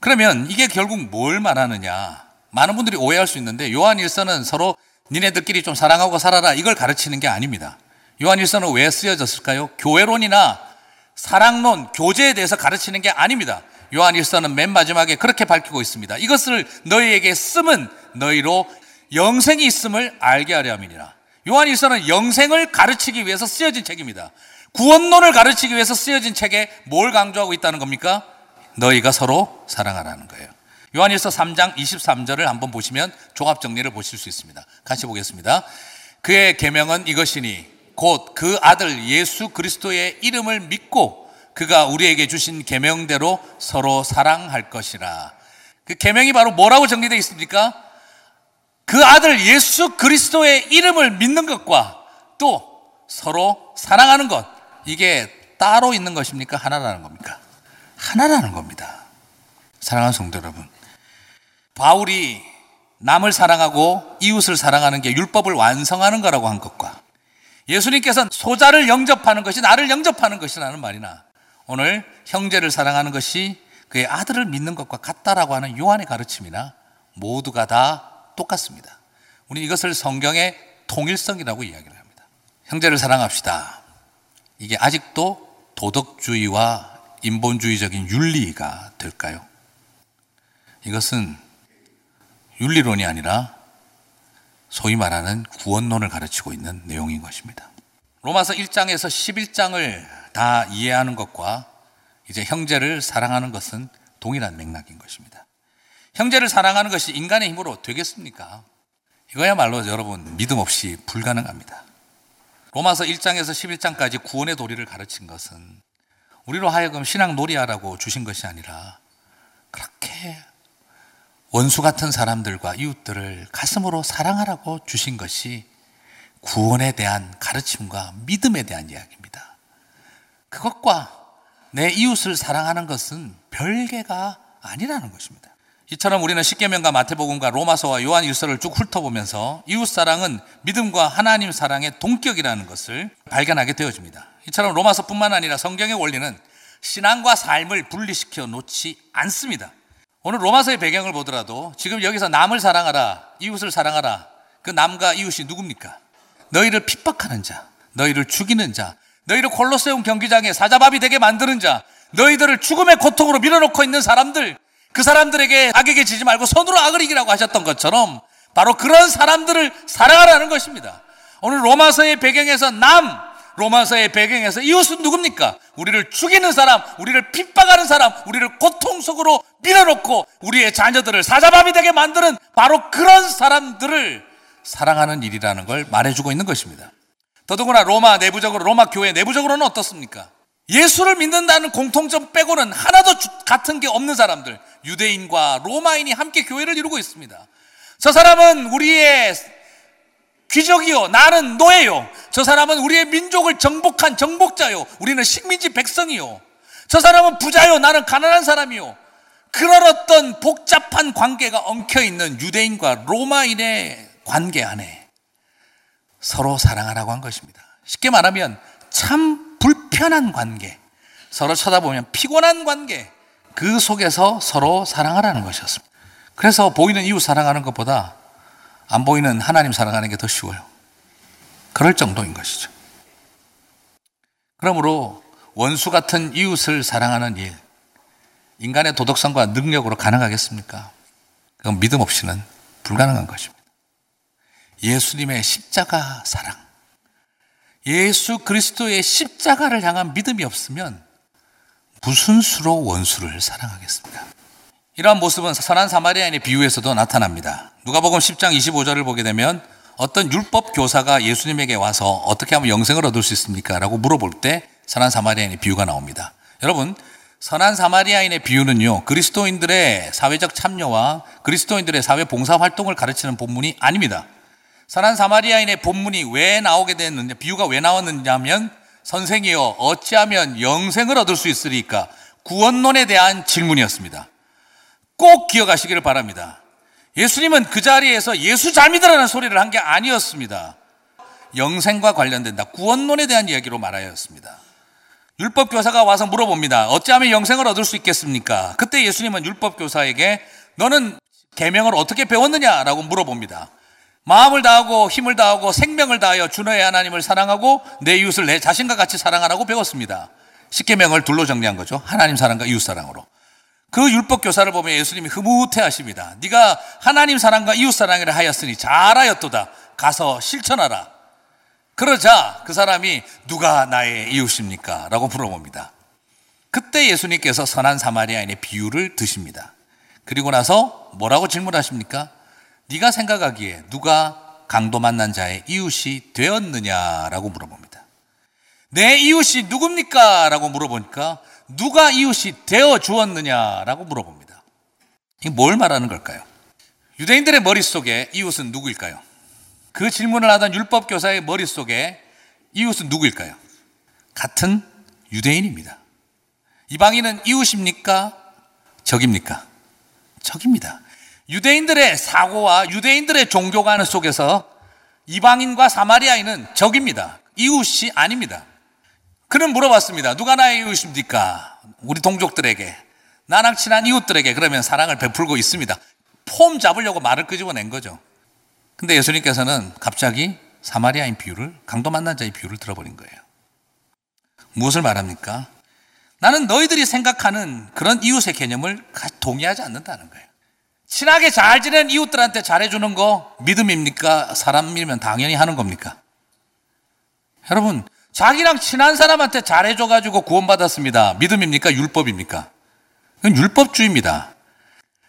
그러면 이게 결국 뭘 말하느냐? 많은 분들이 오해할 수 있는데 요한 일서는 서로 니네들끼리 좀 사랑하고 살아라 이걸 가르치는 게 아닙니다. 요한 일서는 왜 쓰여졌을까요? 교회론이나 사랑론, 교제에 대해서 가르치는 게 아닙니다. 요한 일서는 맨 마지막에 그렇게 밝히고 있습니다. 이것을 너희에게 쓰면 너희로 영생이 있음을 알게 하려 함이니라. 요한 일서는 영생을 가르치기 위해서 쓰여진 책입니다. 구원론을 가르치기 위해서 쓰여진 책에 뭘 강조하고 있다는 겁니까? 너희가 서로 사랑하라는 거예요. 요한일서 3장 23절을 한번 보시면 종합 정리를 보실 수 있습니다. 같이 보겠습니다. 그의 계명은 이것이니 곧 그 아들 예수 그리스도의 이름을 믿고 그가 우리에게 주신 계명대로 서로 사랑할 것이라. 그 계명이 바로 뭐라고 정리되어 있습니까? 그 아들 예수 그리스도의 이름을 믿는 것과 또 서로 사랑하는 것 이게 따로 있는 것입니까? 하나라는 겁니까? 하나라는 겁니다. 사랑하는 성도 여러분. 바울이 남을 사랑하고 이웃을 사랑하는 게 율법을 완성하는 거라고 한 것과 예수님께서는 소자를 영접하는 것이 나를 영접하는 것이라는 말이나 오늘 형제를 사랑하는 것이 그의 아들을 믿는 것과 같다라고 하는 요한의 가르침이나 모두가 다 똑같습니다. 우리 이것을 성경의 통일성이라고 이야기를 합니다. 형제를 사랑합시다. 이게 아직도 도덕주의와 인본주의적인 윤리가 될까요? 이것은 윤리론이 아니라 소위 말하는 구원론을 가르치고 있는 내용인 것입니다. 로마서 1장에서 11장을 다 이해하는 것과 이제 형제를 사랑하는 것은 동일한 맥락인 것입니다. 형제를 사랑하는 것이 인간의 힘으로 되겠습니까? 이거야말로 여러분 믿음 없이 불가능합니다. 로마서 1장에서 11장까지 구원의 도리를 가르친 것은 우리로 하여금 신앙 놀이하라고 주신 것이 아니라 그렇게 원수 같은 사람들과 이웃들을 가슴으로 사랑하라고 주신 것이 구원에 대한 가르침과 믿음에 대한 이야기입니다. 그것과 내 이웃을 사랑하는 것은 별개가 아니라는 것입니다. 이처럼 우리는 십계명과 마태복음과 로마서와 요한 일서를 쭉 훑어보면서 이웃 사랑은 믿음과 하나님 사랑의 동격이라는 것을 발견하게 되어집니다. 이처럼 로마서뿐만 아니라 성경의 원리는 신앙과 삶을 분리시켜 놓지 않습니다. 오늘 로마서의 배경을 보더라도 지금 여기서 남을 사랑하라, 이웃을 사랑하라. 그 남과 이웃이 누굽니까? 너희를 핍박하는 자, 너희를 죽이는 자, 너희를 콜로세움 경기장에 사자밥이 되게 만드는 자, 너희들을 죽음의 고통으로 밀어놓고 있는 사람들, 그 사람들에게 악에게 지지 말고 손으로 악을 이기라고 하셨던 것처럼 바로 그런 사람들을 사랑하라는 것입니다. 오늘 로마서의 배경에서 남, 로마서의 배경에서 이웃은 누굽니까? 우리를 죽이는 사람, 우리를 핍박하는 사람, 우리를 고통 속으로 밀어놓고 우리의 자녀들을 사자밤이 되게 만드는 바로 그런 사람들을 사랑하는 일이라는 걸 말해주고 있는 것입니다. 더더구나 로마 내부적으로, 로마 교회 내부적으로는 어떻습니까? 예수를 믿는다는 공통점 빼고는 하나도 같은 게 없는 사람들, 유대인과 로마인이 함께 교회를 이루고 있습니다. 저 사람은 우리의 귀족이요. 나는 노예요. 저 사람은 우리의 민족을 정복한 정복자요. 우리는 식민지 백성이요. 저 사람은 부자요. 나는 가난한 사람이요. 그런 어떤 복잡한 관계가 엉켜 있는 유대인과 로마인의 관계 안에 서로 사랑하라고 한 것입니다. 쉽게 말하면 참 불편한 관계, 서로 쳐다보면 피곤한 관계, 그 속에서 서로 사랑하라는 것이었습니다. 그래서 보이는 이웃 사랑하는 것보다 안 보이는 하나님 사랑하는 게 더 쉬워요. 그럴 정도인 것이죠. 그러므로 원수 같은 이웃을 사랑하는 일, 인간의 도덕성과 능력으로 가능하겠습니까? 그건 믿음 없이는 불가능한 것입니다. 예수님의 십자가 사랑, 예수 그리스도의 십자가를 향한 믿음이 없으면 무슨 수로 원수를 사랑하겠습니까? 이러한 모습은 선한 사마리아인의 비유에서도 나타납니다. 누가복음 10장 25절을 보게 되면 어떤 율법 교사가 예수님에게 와서 어떻게 하면 영생을 얻을 수 있습니까? 라고 물어볼 때 선한 사마리아인의 비유가 나옵니다. 여러분, 선한 사마리아인의 비유는요, 그리스도인들의 사회적 참여와 그리스도인들의 사회 봉사 활동을 가르치는 본문이 아닙니다. 선한 사마리아인의 본문이 왜 나오게 됐느냐, 비유가 왜 나왔느냐면, 선생이여, 어찌하면 영생을 얻을 수 있으리까? 구원론에 대한 질문이었습니다. 꼭 기억하시기를 바랍니다. 예수님은 그 자리에서 예수 자미들라는 소리를 한 게 아니었습니다. 영생과 관련된다. 구원론에 대한 이야기로 말하였습니다. 율법 교사가 와서 물어봅니다. 어찌하면 영생을 얻을 수 있겠습니까? 그때 예수님은 율법 교사에게 너는 계명을 어떻게 배웠느냐라고 물어봅니다. 마음을 다하고 힘을 다하고 생명을 다하여 주 너의 하나님을 사랑하고 내 이웃을 내 자신과 같이 사랑하라고 배웠습니다. 십계명을 둘로 정리한 거죠. 하나님 사랑과 이웃 사랑으로. 그 율법 교사를 보면 예수님이 흐뭇해 하십니다. 네가 하나님 사랑과 이웃 사랑을 하였으니 잘하였도다. 가서 실천하라. 그러자 그 사람이 누가 나의 이웃입니까? 라고 물어봅니다. 그때 예수님께서 선한 사마리아인의 비유를 드십니다. 그리고 나서 뭐라고 질문하십니까? 네가 생각하기에 누가 강도 만난 자의 이웃이 되었느냐라고 물어봅니다. 내 이웃이 누굽니까? 라고 물어보니까 누가 이웃이 되어 주었느냐라고 물어봅니다. 이게 뭘 말하는 걸까요? 유대인들의 머릿속에 이웃은 누구일까요? 그 질문을 하던 율법교사의 머릿속에 이웃은 누구일까요? 같은 유대인입니다. 이방인은 이웃입니까? 적입니까? 적입니다. 유대인들의 사고와 유대인들의 종교관 속에서 이방인과 사마리아인은 적입니다. 이웃이 아닙니다. 그는 물어봤습니다. 누가 나의 이웃입니까? 우리 동족들에게. 나랑 친한 이웃들에게 그러면 사랑을 베풀고 있습니다. 폼 잡으려고 말을 끄집어낸 거죠. 근데 예수님께서는 갑자기 사마리아인 비유를, 강도 만난 자의 비유를 들어버린 거예요. 무엇을 말합니까? 나는 너희들이 생각하는 그런 이웃의 개념을 동의하지 않는다는 거예요. 친하게 잘 지내는 이웃들한테 잘해주는 거 믿음입니까? 사람이면 당연히 하는 겁니까? 여러분, 자기랑 친한 사람한테 잘해줘가지고 구원받았습니다. 믿음입니까? 율법입니까? 그건 율법주의입니다.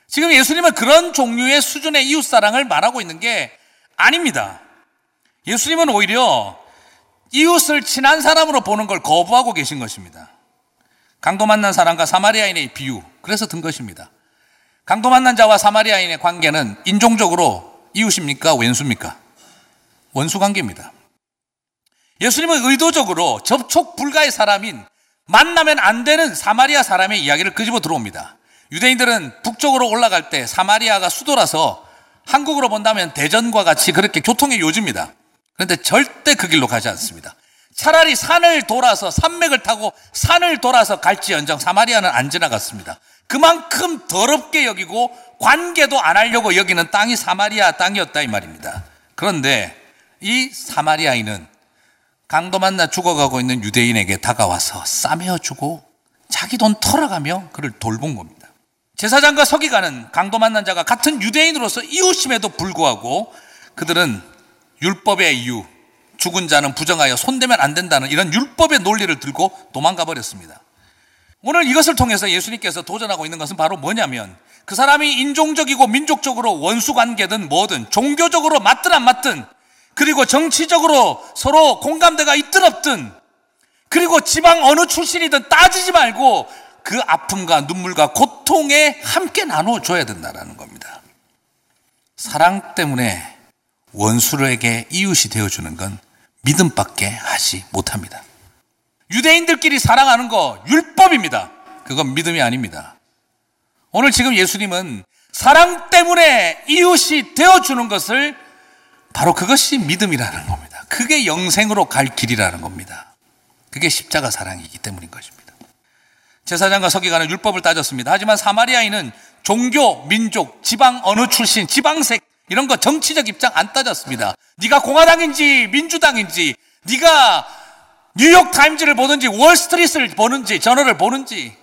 지금 예수님은 그런 종류의 수준의 이웃사랑을 말하고 있는 게 아닙니다. 예수님은 오히려 이웃을 친한 사람으로 보는 걸 거부하고 계신 것입니다. 강도 만난 사람과 사마리아인의 비유, 그래서 든 것입니다. 강도 만난 자와 사마리아인의 관계는 인종적으로 이웃입니까? 왼수입니까? 원수 관계입니다. 예수님은 의도적으로 접촉 불가의 사람인 만나면 안 되는 사마리아 사람의 이야기를 끄집어 들어옵니다. 유대인들은 북쪽으로 올라갈 때 사마리아가 수도라서 한국으로 본다면 대전과 같이 그렇게 교통의 요지입니다. 그런데 절대 그 길로 가지 않습니다. 차라리 산을 돌아서 산맥을 타고 산을 돌아서 갈지연정 사마리아는 안 지나갔습니다. 그만큼 더럽게 여기고 관계도 안 하려고 여기는 땅이 사마리아 땅이었다 이 말입니다. 그런데 이 사마리아인은 강도 만나 죽어가고 있는 유대인에게 다가와서 싸매어주고 자기 돈 털어가며 그를 돌본 겁니다. 제사장과 서기관은 강도 만난 자가 같은 유대인으로서 이웃임에도 불구하고 그들은 율법의 이유, 죽은 자는 부정하여 손대면 안 된다는 이런 율법의 논리를 들고 도망가 버렸습니다. 오늘 이것을 통해서 예수님께서 도전하고 있는 것은 바로 뭐냐면 그 사람이 인종적이고 민족적으로 원수 관계든 뭐든 종교적으로 맞든 안 맞든 그리고 정치적으로 서로 공감대가 있든 없든 그리고 지방 어느 출신이든 따지지 말고 그 아픔과 눈물과 고통에 함께 나눠줘야 된다는 겁니다. 사랑 때문에 원수에게 이웃이 되어주는 건 믿음밖에 하지 못합니다. 유대인들끼리 사랑하는 거 율법입니다. 그건 믿음이 아닙니다. 오늘 지금 예수님은 사랑 때문에 이웃이 되어주는 것을 바로 그것이 믿음이라는 겁니다. 그게 영생으로 갈 길이라는 겁니다. 그게 십자가 사랑이기 때문인 것입니다. 제사장과 서기관은 율법을 따졌습니다. 하지만 사마리아인은 종교, 민족, 지방 어느 출신, 지방색 이런 거 정치적 입장 안 따졌습니다. 네가 공화당인지 민주당인지 네가 뉴욕 타임즈를 보는지 월스트리트를 보는지 저널을 보는지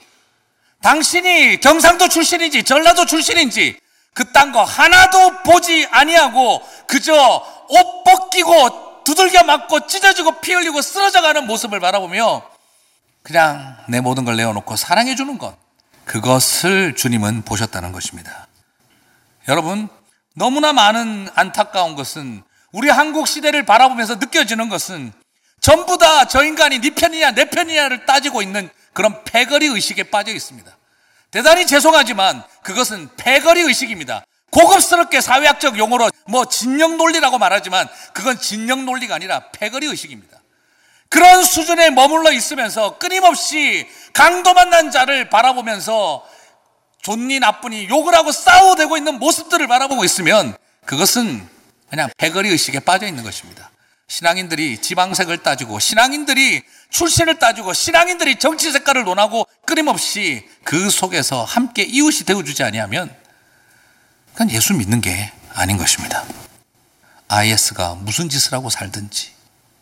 당신이 경상도 출신인지 전라도 출신인지 그 딴 거 하나도 보지 아니하고 그저 옷 벗기고 두들겨 맞고 찢어지고 피 흘리고 쓰러져가는 모습을 바라보며 그냥 내 모든 걸 내어놓고 사랑해 주는 것 그것을 주님은 보셨다는 것입니다. 여러분 너무나 많은 안타까운 것은 우리 한국 시대를 바라보면서 느껴지는 것은 전부 다 저 인간이 네 편이냐 내 편이냐를 따지고 있는 그런 패거리 의식에 빠져 있습니다. 대단히 죄송하지만 그것은 패거리 의식입니다. 고급스럽게 사회학적 용어로 뭐 진영 논리라고 말하지만 그건 진영 논리가 아니라 패거리 의식입니다. 그런 수준에 머물러 있으면서 끊임없이 강도 만난 자를 바라보면서 좋니 나쁘니 욕을 하고 싸워대고 있는 모습들을 바라보고 있으면 그것은 그냥 패거리 의식에 빠져 있는 것입니다. 신앙인들이 지방색을 따지고 신앙인들이 출신을 따지고 신앙인들이 정치 색깔을 논하고 끊임없이 그 속에서 함께 이웃이 되어주지 아니하면 그건 예수 믿는 게 아닌 것입니다. IS가 무슨 짓을 하고 살든지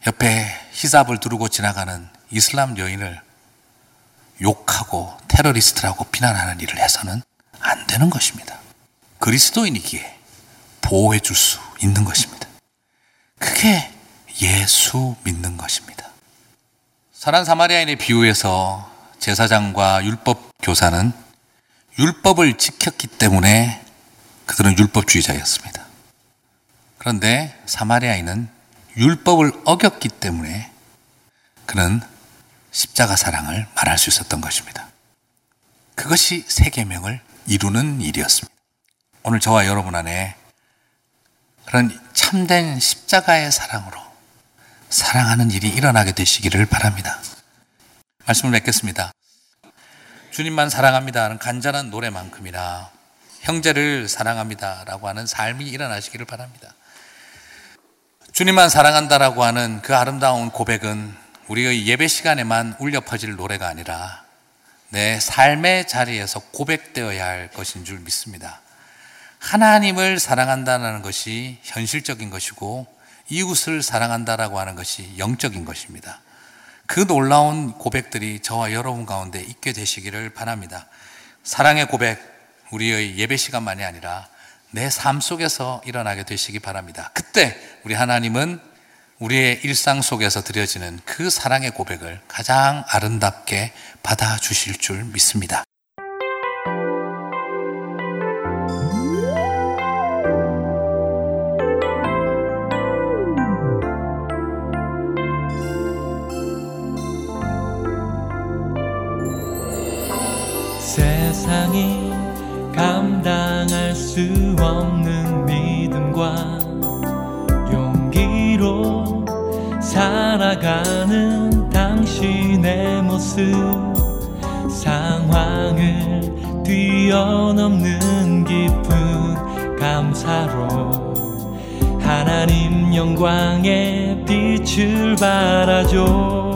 옆에 히잡을 두르고 지나가는 이슬람 여인을 욕하고 테러리스트라고 비난하는 일을 해서는 안 되는 것입니다. 그리스도인이기에 보호해 줄 수 있는 것입니다. 그게 예수 믿는 것입니다. 사란 사마리아인의 비유에서 제사장과 율법 교사는 율법을 지켰기 때문에 그들은 율법주의자였습니다. 그런데 사마리아인은 율법을 어겼기 때문에 그는 십자가 사랑을 말할 수 있었던 것입니다. 그것이 세계명을 이루는 일이었습니다. 오늘 저와 여러분 안에 그런 참된 십자가의 사랑으로 사랑하는 일이 일어나게 되시기를 바랍니다. 말씀을 맺겠습니다. 주님만 사랑합니다 하는 간절한 노래만큼이나 형제를 사랑합니다 라고 하는 삶이 일어나시기를 바랍니다. 주님만 사랑한다라고 하는 그 아름다운 고백은 우리의 예배 시간에만 울려 퍼질 노래가 아니라 내 삶의 자리에서 고백되어야 할 것인 줄 믿습니다. 하나님을 사랑한다는 것이 현실적인 것이고 이웃을 사랑한다라고 하는 것이 영적인 것입니다. 그 놀라운 고백들이 저와 여러분 가운데 있게 되시기를 바랍니다. 사랑의 고백, 우리의 예배 시간만이 아니라 내 삶 속에서 일어나게 되시기 바랍니다. 그때 우리 하나님은 우리의 일상 속에서 드려지는 그 사랑의 고백을 가장 아름답게 받아주실 줄 믿습니다. 수 없는 믿음과 용기로 살아가는 당신의 모습. 상황을 뛰어넘는 깊은 감사로 하나님 영광의 빛을 발하죠.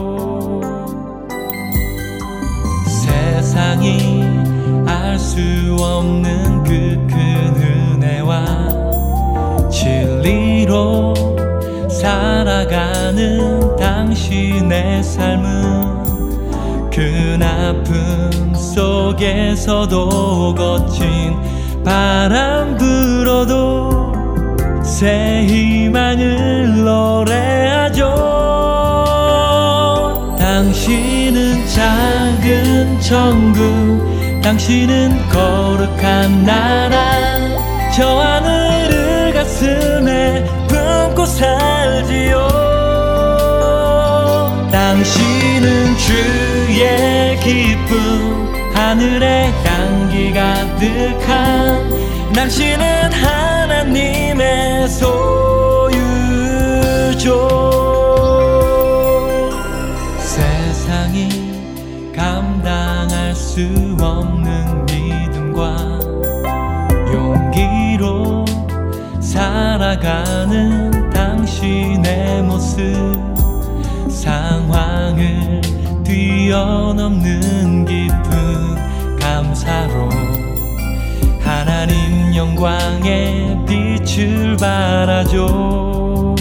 세상이 알 수 없는 그 믿고 살아가는 당신의 삶은 큰 아픔 속에서도 거친 바람 불어도 새 희망을 노래하죠. 당신은 작은 천국 당신은 거룩한 나라. 저 하늘을 가슴에 당신은 주의 기쁨 하늘의 향기 가득한 당신은 하나님의 소유죠. 세상이 감당할 수 없는 믿음과 용기로 살아가는 당신의 모습 상황을 뛰어넘는 깊은 감사로 하나님 영광의 빛을 발하죠.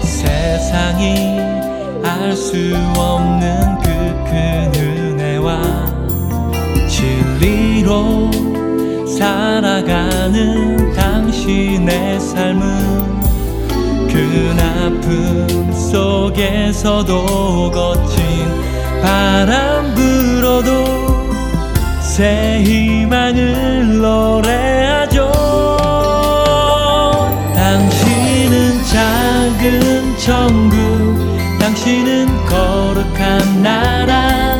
세상이 알 수 없는 그 큰 은혜와 진리로 살아가는 당신의 삶은 그 아픔 속에서도 거친 바람 불어도 새 희망을 노래하죠. 당신은 작은 천국 당신은 거룩한 나라.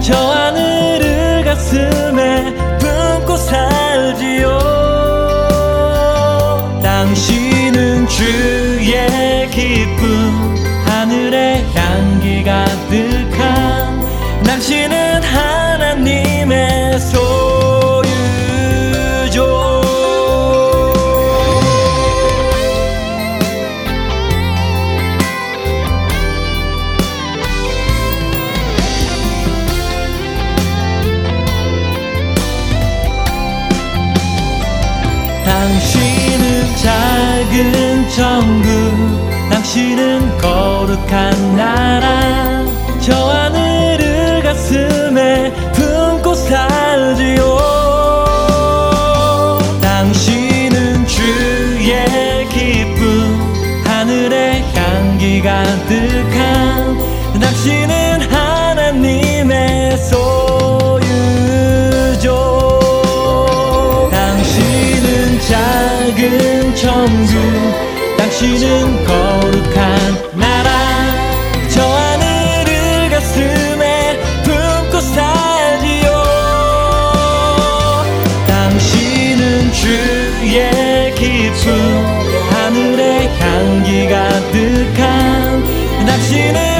저 하늘을 가슴에 품고 살지요. 당신은 기쁨 하늘의 향기 가득한 당신은 하나님의 소유죠. 당신은 작은 당신은 거룩한 나라 저 하늘을 가슴에 품고 살지요. 당신은 주의 기쁨 하늘의 향기 가득한 당신은 하나님의 소유죠. 당신은 작은 천국 당신은 거 가득한 당신은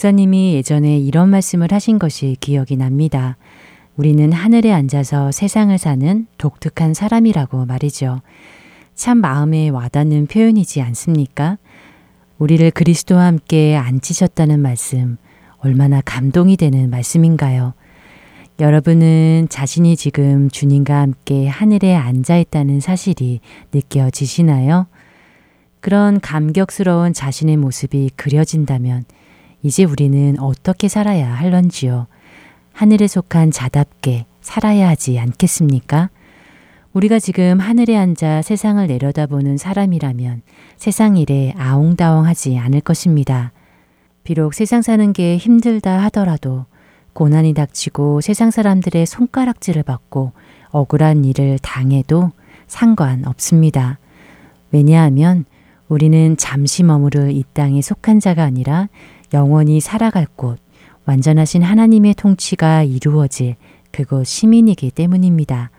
목사님이 예전에 이런 말씀을 하신 것이 기억이 납니다. 우리는 하늘에 앉아서 세상을 사는 독특한 사람이라고 말이죠. 참 마음에 와닿는 표현이지 않습니까? 우리를 그리스도와 함께 앉히셨다는 말씀, 얼마나 감동이 되는 말씀인가요? 여러분은 자신이 지금 주님과 함께 하늘에 앉아 있다는 사실이 느껴지시나요? 그런 감격스러운 자신의 모습이 그려진다면 이제 우리는 어떻게 살아야 할런지요? 하늘에 속한 자답게 살아야 하지 않겠습니까? 우리가 지금 하늘에 앉아 세상을 내려다보는 사람이라면 세상 일에 아웅다웅하지 않을 것입니다. 비록 세상 사는 게 힘들다 하더라도 고난이 닥치고 세상 사람들의 손가락질을 받고 억울한 일을 당해도 상관없습니다. 왜냐하면 우리는 잠시 머무를 이 땅에 속한 자가 아니라 영원히 살아갈 곳, 완전하신 하나님의 통치가 이루어질 그곳 시민이기 때문입니다.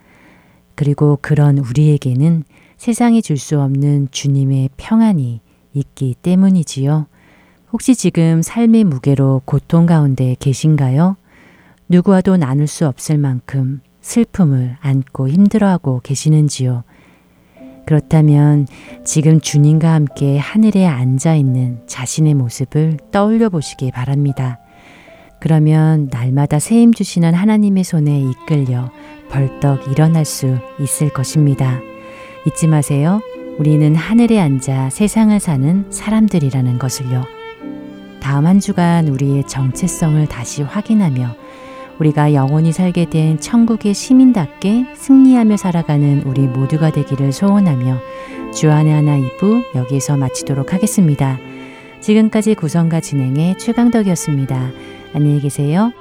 그리고 그런 우리에게는 세상이 줄 수 없는 주님의 평안이 있기 때문이지요. 혹시 지금 삶의 무게로 고통 가운데 계신가요? 누구와도 나눌 수 없을 만큼 슬픔을 안고 힘들어하고 계시는지요? 그렇다면 지금 주님과 함께 하늘에 앉아 있는 자신의 모습을 떠올려 보시기 바랍니다. 그러면 날마다 세임 주시는 하나님의 손에 이끌려 벌떡 일어날 수 있을 것입니다. 잊지 마세요. 우리는 하늘에 앉아 세상을 사는 사람들이라는 것을요. 다음 한 주간 우리의 정체성을 다시 확인하며 우리가 영원히 살게 된 천국의 시민답게 승리하며 살아가는 우리 모두가 되기를 소원하며 주안의 하나 2부 여기서 마치도록 하겠습니다. 지금까지 구성과 진행의 최강덕이었습니다. 안녕히 계세요.